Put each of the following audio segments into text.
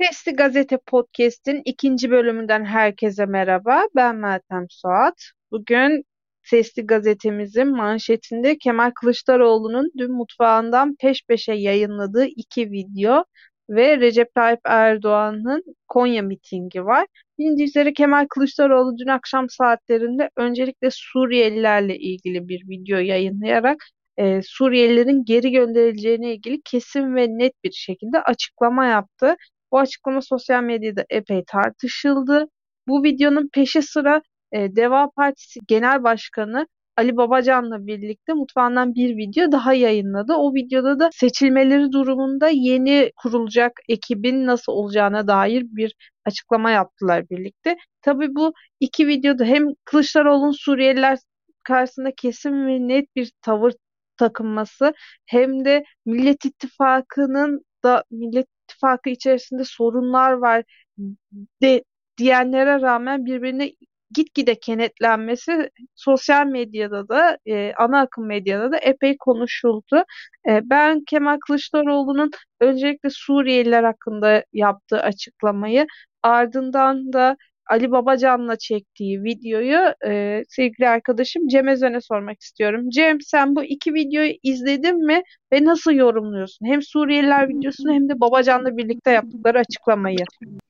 Sesli Gazete Podcast'in ikinci bölümünden herkese merhaba. Ben Meltem Suat. Bugün Sesli Gazetemizin manşetinde Kemal Kılıçdaroğlu'nun dün mutfağından peş peşe yayınladığı iki video ve Recep Tayyip Erdoğan'ın Konya mitingi var. Bilindiği üzere Kemal Kılıçdaroğlu dün akşam saatlerinde öncelikle Suriyelilerle ilgili bir video yayınlayarak e, Suriyelilerin geri gönderileceğine ilgili kesin ve net bir şekilde açıklama yaptı. Bu açıklama sosyal medyada epey tartışıldı. Bu videonun peşi sıra e, Deva Partisi Genel Başkanı Ali Babacan'la birlikte mutfağından bir video daha yayınladı. O videoda da seçilmeleri durumunda yeni kurulacak ekibin nasıl olacağına dair bir açıklama yaptılar birlikte. Tabii bu iki videoda hem Kılıçdaroğlu'nun Suriyeliler karşısında kesin ve net bir tavır takınması hem de Millet İttifakı'nın da Millet İttifakı içerisinde sorunlar var de diyenlere rağmen birbirine gitgide kenetlenmesi sosyal medyada da e, ana akım medyada da epey konuşuldu. E, ben Kemal Kılıçdaroğlu'nun öncelikle Suriyeliler hakkında yaptığı açıklamayı ardından da Ali Babacan'la çektiği videoyu e, sevgili arkadaşım Cem Özen'e sormak istiyorum. Cem sen bu iki videoyu izledin mi ve nasıl yorumluyorsun? Hem Suriyeliler videosunu hem de Babacan'la birlikte yaptıkları açıklamayı.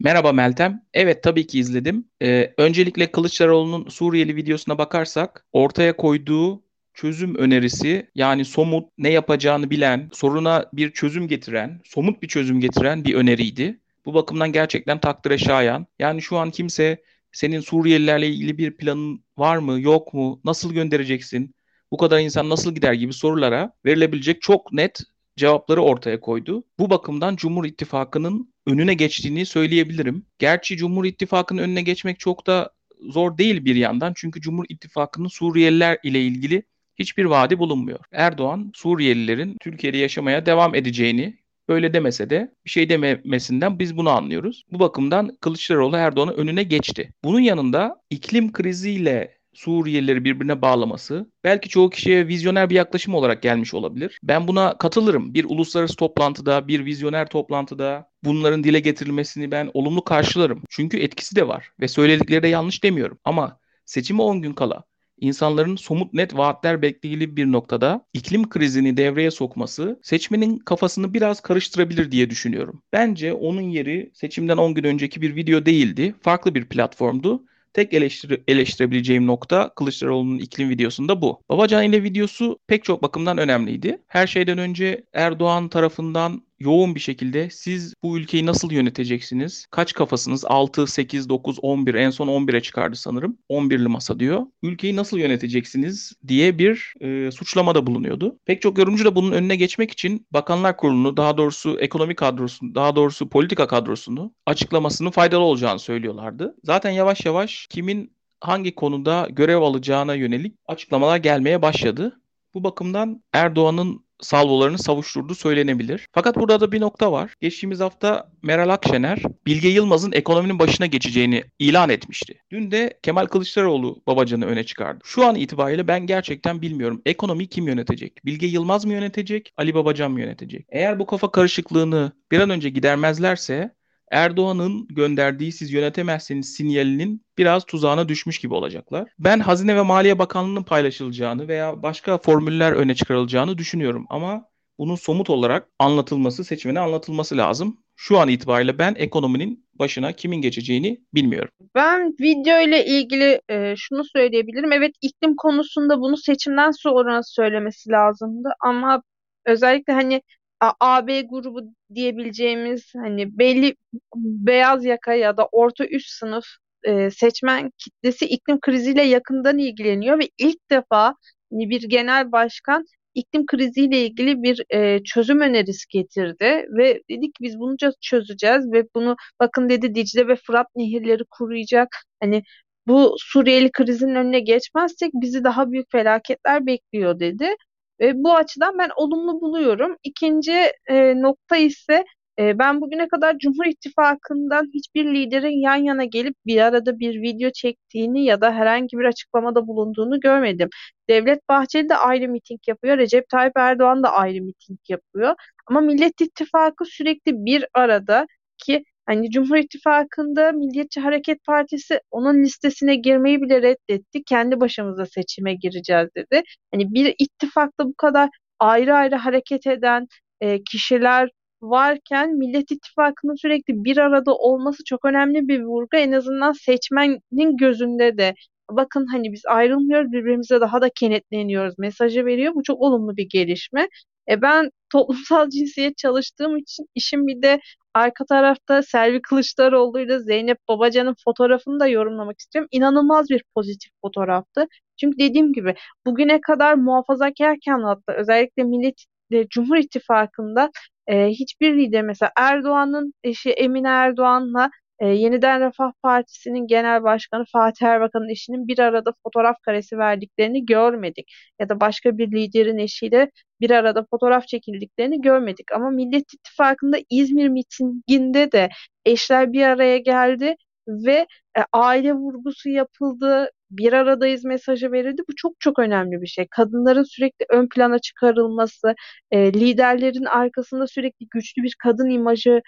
Merhaba Meltem. Evet tabii ki izledim. Ee, öncelikle Kılıçdaroğlu'nun Suriyeli videosuna bakarsak ortaya koyduğu çözüm önerisi yani somut ne yapacağını bilen, soruna bir çözüm getiren, somut bir çözüm getiren bir öneriydi. Bu bakımdan gerçekten takdire şayan. Yani şu an kimse senin Suriyelilerle ilgili bir planın var mı, yok mu, nasıl göndereceksin, bu kadar insan nasıl gider gibi sorulara verilebilecek çok net cevapları ortaya koydu. Bu bakımdan Cumhur İttifakı'nın önüne geçtiğini söyleyebilirim. Gerçi Cumhur İttifakı'nın önüne geçmek çok da zor değil bir yandan. Çünkü Cumhur İttifakı'nın Suriyeliler ile ilgili hiçbir vaadi bulunmuyor. Erdoğan Suriyelilerin Türkiye'de yaşamaya devam edeceğini Böyle demese de bir şey dememesinden biz bunu anlıyoruz. Bu bakımdan Kılıçdaroğlu Erdoğan'ın önüne geçti. Bunun yanında iklim kriziyle Suriyelileri birbirine bağlaması belki çoğu kişiye vizyoner bir yaklaşım olarak gelmiş olabilir. Ben buna katılırım. Bir uluslararası toplantıda, bir vizyoner toplantıda bunların dile getirilmesini ben olumlu karşılarım. Çünkü etkisi de var ve söyledikleri de yanlış demiyorum. Ama seçime 10 gün kala insanların somut net vaatler beklediği bir noktada iklim krizini devreye sokması seçmenin kafasını biraz karıştırabilir diye düşünüyorum. Bence onun yeri seçimden 10 gün önceki bir video değildi. Farklı bir platformdu. Tek eleştire, eleştirebileceğim nokta Kılıçdaroğlu'nun iklim videosunda bu. Babacan ile videosu pek çok bakımdan önemliydi. Her şeyden önce Erdoğan tarafından yoğun bir şekilde siz bu ülkeyi nasıl yöneteceksiniz? Kaç kafasınız? 6, 8, 9, 11 en son 11'e çıkardı sanırım. 11'li masa diyor. Ülkeyi nasıl yöneteceksiniz diye bir e, suçlamada bulunuyordu. Pek çok yorumcu da bunun önüne geçmek için Bakanlar Kurulu'nu daha doğrusu ekonomi kadrosunu daha doğrusu politika kadrosunu açıklamasının faydalı olacağını söylüyorlardı. Zaten yavaş yavaş kimin hangi konuda görev alacağına yönelik açıklamalar gelmeye başladı. Bu bakımdan Erdoğan'ın salvolarını savuşturduğu söylenebilir. Fakat burada da bir nokta var. Geçtiğimiz hafta Meral Akşener Bilge Yılmaz'ın ekonominin başına geçeceğini ilan etmişti. Dün de Kemal Kılıçdaroğlu babacanı öne çıkardı. Şu an itibariyle ben gerçekten bilmiyorum. Ekonomiyi kim yönetecek? Bilge Yılmaz mı yönetecek? Ali Babacan mı yönetecek? Eğer bu kafa karışıklığını bir an önce gidermezlerse Erdoğan'ın gönderdiği siz yönetemezseniz sinyalinin biraz tuzağına düşmüş gibi olacaklar. Ben Hazine ve Maliye Bakanlığı'nın paylaşılacağını veya başka formüller öne çıkarılacağını düşünüyorum ama bunun somut olarak anlatılması, seçmene anlatılması lazım. Şu an itibariyle ben ekonominin başına kimin geçeceğini bilmiyorum. Ben video ile ilgili e, şunu söyleyebilirim. Evet iklim konusunda bunu seçimden sonra söylemesi lazımdı ama özellikle hani AB grubu diyebileceğimiz hani belli beyaz yaka ya da orta üst sınıf e, seçmen kitlesi iklim kriziyle yakından ilgileniyor ve ilk defa hani bir genel başkan iklim kriziyle ilgili bir e, çözüm önerisi getirdi ve dedik biz bunu çözeceğiz ve bunu bakın dedi Dicle ve Fırat nehirleri kuruyacak. Hani bu Suriyeli krizin önüne geçmezsek bizi daha büyük felaketler bekliyor dedi. E, bu açıdan ben olumlu buluyorum. İkinci e, nokta ise ben bugüne kadar Cumhur İttifakı'ndan hiçbir liderin yan yana gelip bir arada bir video çektiğini ya da herhangi bir açıklamada bulunduğunu görmedim. Devlet Bahçeli de ayrı miting yapıyor, Recep Tayyip Erdoğan da ayrı miting yapıyor. Ama Millet İttifakı sürekli bir arada ki Hani Cumhur İttifakı'nda Milliyetçi Hareket Partisi onun listesine girmeyi bile reddetti. Kendi başımıza seçime gireceğiz dedi. Hani bir ittifakta bu kadar ayrı ayrı hareket eden e, kişiler varken Millet İttifakı'nın sürekli bir arada olması çok önemli bir vurgu. En azından seçmenin gözünde de bakın hani biz ayrılmıyoruz birbirimize daha da kenetleniyoruz mesajı veriyor. Bu çok olumlu bir gelişme. E ben toplumsal cinsiyet çalıştığım için işim bir de arka tarafta Selvi Kılıçdaroğlu ile Zeynep Babacan'ın fotoğrafını da yorumlamak istiyorum. İnanılmaz bir pozitif fotoğraftı. Çünkü dediğim gibi bugüne kadar muhafazakarken hatta özellikle Millet Cumhur İttifakı'nda e, hiçbir lider mesela Erdoğan'ın eşi Emine Erdoğan'la e, Yeniden Refah Partisi'nin genel başkanı Fatih Erbakan'ın eşinin bir arada fotoğraf karesi verdiklerini görmedik. Ya da başka bir liderin eşiyle bir arada fotoğraf çekildiklerini görmedik. Ama Millet İttifakı'nda İzmir mitinginde de eşler bir araya geldi ve e, aile vurgusu yapıldı, bir aradayız mesajı verildi. Bu çok çok önemli bir şey. Kadınların sürekli ön plana çıkarılması, e, liderlerin arkasında sürekli güçlü bir kadın imajı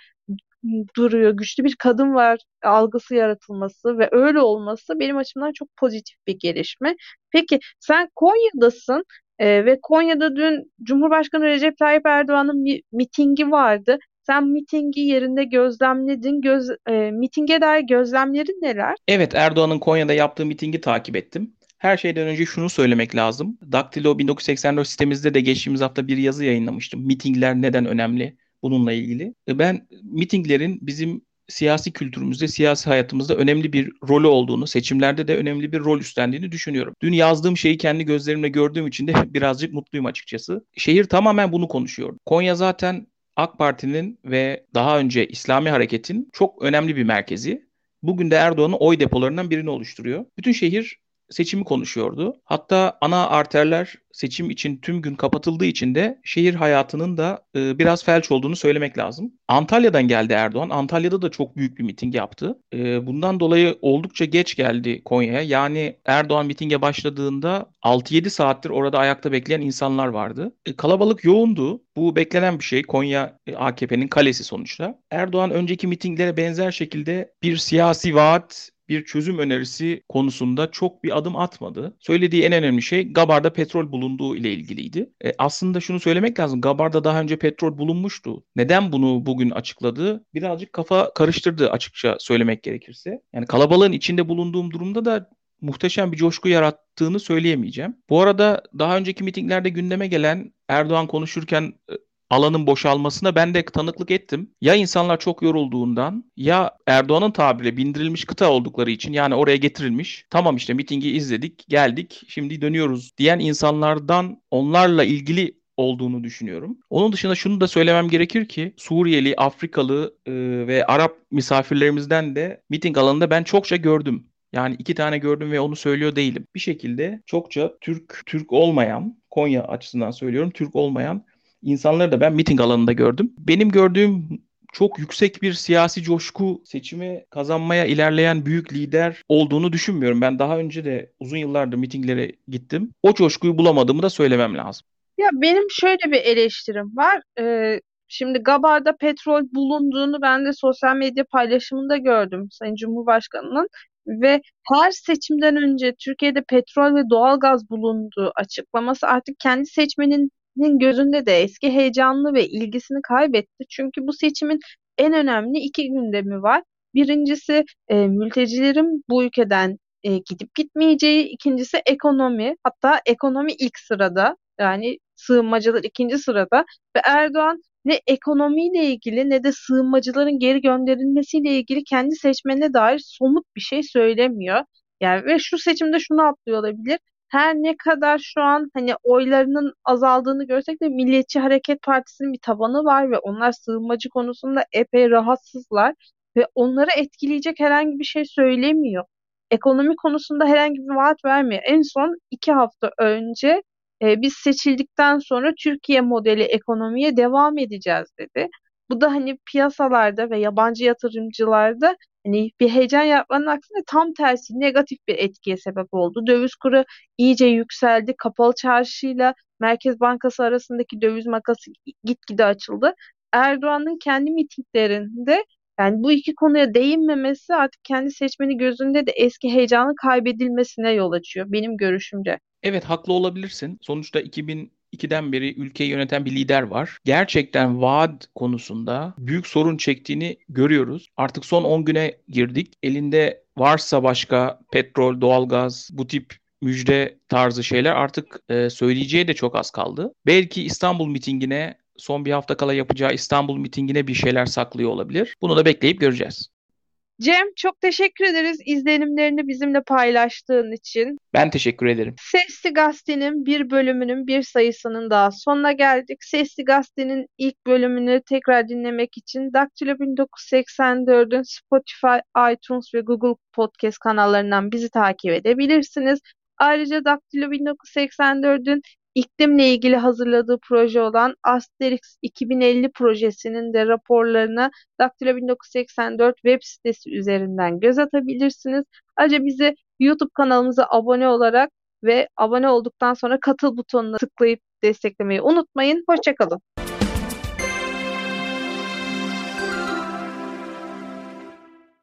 duruyor, güçlü bir kadın var algısı yaratılması ve öyle olması benim açımdan çok pozitif bir gelişme. Peki sen Konya'dasın e, ve Konya'da dün Cumhurbaşkanı Recep Tayyip Erdoğan'ın bir mitingi vardı. Sen mitingi yerinde gözlemledin. Göz, e, mitinge dair gözlemlerin neler? Evet Erdoğan'ın Konya'da yaptığı mitingi takip ettim. Her şeyden önce şunu söylemek lazım. Daktilo 1984 sitemizde de geçtiğimiz hafta bir yazı yayınlamıştım. Mitingler neden önemli? bununla ilgili. E, ben mitinglerin bizim siyasi kültürümüzde, siyasi hayatımızda önemli bir rolü olduğunu, seçimlerde de önemli bir rol üstlendiğini düşünüyorum. Dün yazdığım şeyi kendi gözlerimle gördüğüm için de birazcık mutluyum açıkçası. Şehir tamamen bunu konuşuyor. Konya zaten AK Parti'nin ve daha önce İslami Hareket'in çok önemli bir merkezi. Bugün de Erdoğan'ın oy depolarından birini oluşturuyor. Bütün şehir seçimi konuşuyordu. Hatta ana arterler seçim için tüm gün kapatıldığı için de şehir hayatının da e, biraz felç olduğunu söylemek lazım. Antalya'dan geldi Erdoğan. Antalya'da da çok büyük bir miting yaptı. E, bundan dolayı oldukça geç geldi Konya'ya. Yani Erdoğan mitinge başladığında 6-7 saattir orada ayakta bekleyen insanlar vardı. E, kalabalık yoğundu. Bu beklenen bir şey. Konya e, AKP'nin kalesi sonuçta. Erdoğan önceki mitinglere benzer şekilde bir siyasi vaat bir çözüm önerisi konusunda çok bir adım atmadı. Söylediği en önemli şey Gabar'da petrol bulunduğu ile ilgiliydi. E, aslında şunu söylemek lazım. Gabar'da daha önce petrol bulunmuştu. Neden bunu bugün açıkladı? Birazcık kafa karıştırdı açıkça söylemek gerekirse. Yani kalabalığın içinde bulunduğum durumda da muhteşem bir coşku yarattığını söyleyemeyeceğim. Bu arada daha önceki mitinglerde gündeme gelen Erdoğan konuşurken e, alanın boşalmasına ben de tanıklık ettim. Ya insanlar çok yorulduğundan ya Erdoğan'ın tabiriyle bindirilmiş kıta oldukları için yani oraya getirilmiş. Tamam işte mitingi izledik, geldik, şimdi dönüyoruz diyen insanlardan onlarla ilgili olduğunu düşünüyorum. Onun dışında şunu da söylemem gerekir ki Suriyeli, Afrikalı e, ve Arap misafirlerimizden de miting alanında ben çokça gördüm. Yani iki tane gördüm ve onu söylüyor değilim. Bir şekilde çokça Türk Türk olmayan Konya açısından söylüyorum Türk olmayan insanları da ben miting alanında gördüm. Benim gördüğüm çok yüksek bir siyasi coşku seçimi kazanmaya ilerleyen büyük lider olduğunu düşünmüyorum. Ben daha önce de uzun yıllardır mitinglere gittim. O coşkuyu bulamadığımı da söylemem lazım. Ya benim şöyle bir eleştirim var. Ee, şimdi Gabar'da petrol bulunduğunu ben de sosyal medya paylaşımında gördüm Sayın Cumhurbaşkanı'nın ve her seçimden önce Türkiye'de petrol ve doğalgaz bulunduğu açıklaması artık kendi seçmenin gözünde de eski heyecanlı ve ilgisini kaybetti. Çünkü bu seçimin en önemli iki gündemi var. Birincisi e, mültecilerin bu ülkeden e, gidip gitmeyeceği, ikincisi ekonomi. Hatta ekonomi ilk sırada yani sığınmacılar ikinci sırada ve Erdoğan ne ekonomiyle ilgili ne de sığınmacıların geri gönderilmesiyle ilgili kendi seçmenine dair somut bir şey söylemiyor. Yani ve şu seçimde şunu atlıyor olabilir her ne kadar şu an hani oylarının azaldığını görsek de Milliyetçi Hareket Partisi'nin bir tabanı var ve onlar sığınmacı konusunda epey rahatsızlar ve onları etkileyecek herhangi bir şey söylemiyor. Ekonomi konusunda herhangi bir vaat vermiyor. En son iki hafta önce e, biz seçildikten sonra Türkiye modeli ekonomiye devam edeceğiz dedi. Bu da hani piyasalarda ve yabancı yatırımcılarda hani bir heyecan yapmanın aksine tam tersi negatif bir etkiye sebep oldu. Döviz kuru iyice yükseldi. Kapalı çarşıyla Merkez Bankası arasındaki döviz makası gitgide açıldı. Erdoğan'ın kendi mitinglerinde Yani bu iki konuya değinmemesi artık kendi seçmeni gözünde de eski heyecanın kaybedilmesine yol açıyor benim görüşümce. Evet haklı olabilirsin. Sonuçta 2002'den beri ülkeyi yöneten bir lider var. Gerçekten vaat konusunda büyük sorun çektiğini görüyoruz. Artık son 10 güne girdik. Elinde varsa başka petrol, doğalgaz, bu tip müjde tarzı şeyler artık e, söyleyeceği de çok az kaldı. Belki İstanbul mitingine son bir hafta kala yapacağı İstanbul mitingine bir şeyler saklıyor olabilir. Bunu da bekleyip göreceğiz. Cem çok teşekkür ederiz izlenimlerini bizimle paylaştığın için. Ben teşekkür ederim. Sesli Gazete'nin bir bölümünün bir sayısının daha sonuna geldik. Sesli Gazete'nin ilk bölümünü tekrar dinlemek için Daktilo 1984'ün Spotify, iTunes ve Google Podcast kanallarından bizi takip edebilirsiniz. Ayrıca Daktilo 1984'ün iklimle ilgili hazırladığı proje olan Asterix 2050 projesinin de raporlarına Daktilo 1984 web sitesi üzerinden göz atabilirsiniz. Ayrıca bizi YouTube kanalımıza abone olarak ve abone olduktan sonra katıl butonuna tıklayıp desteklemeyi unutmayın. Hoşçakalın.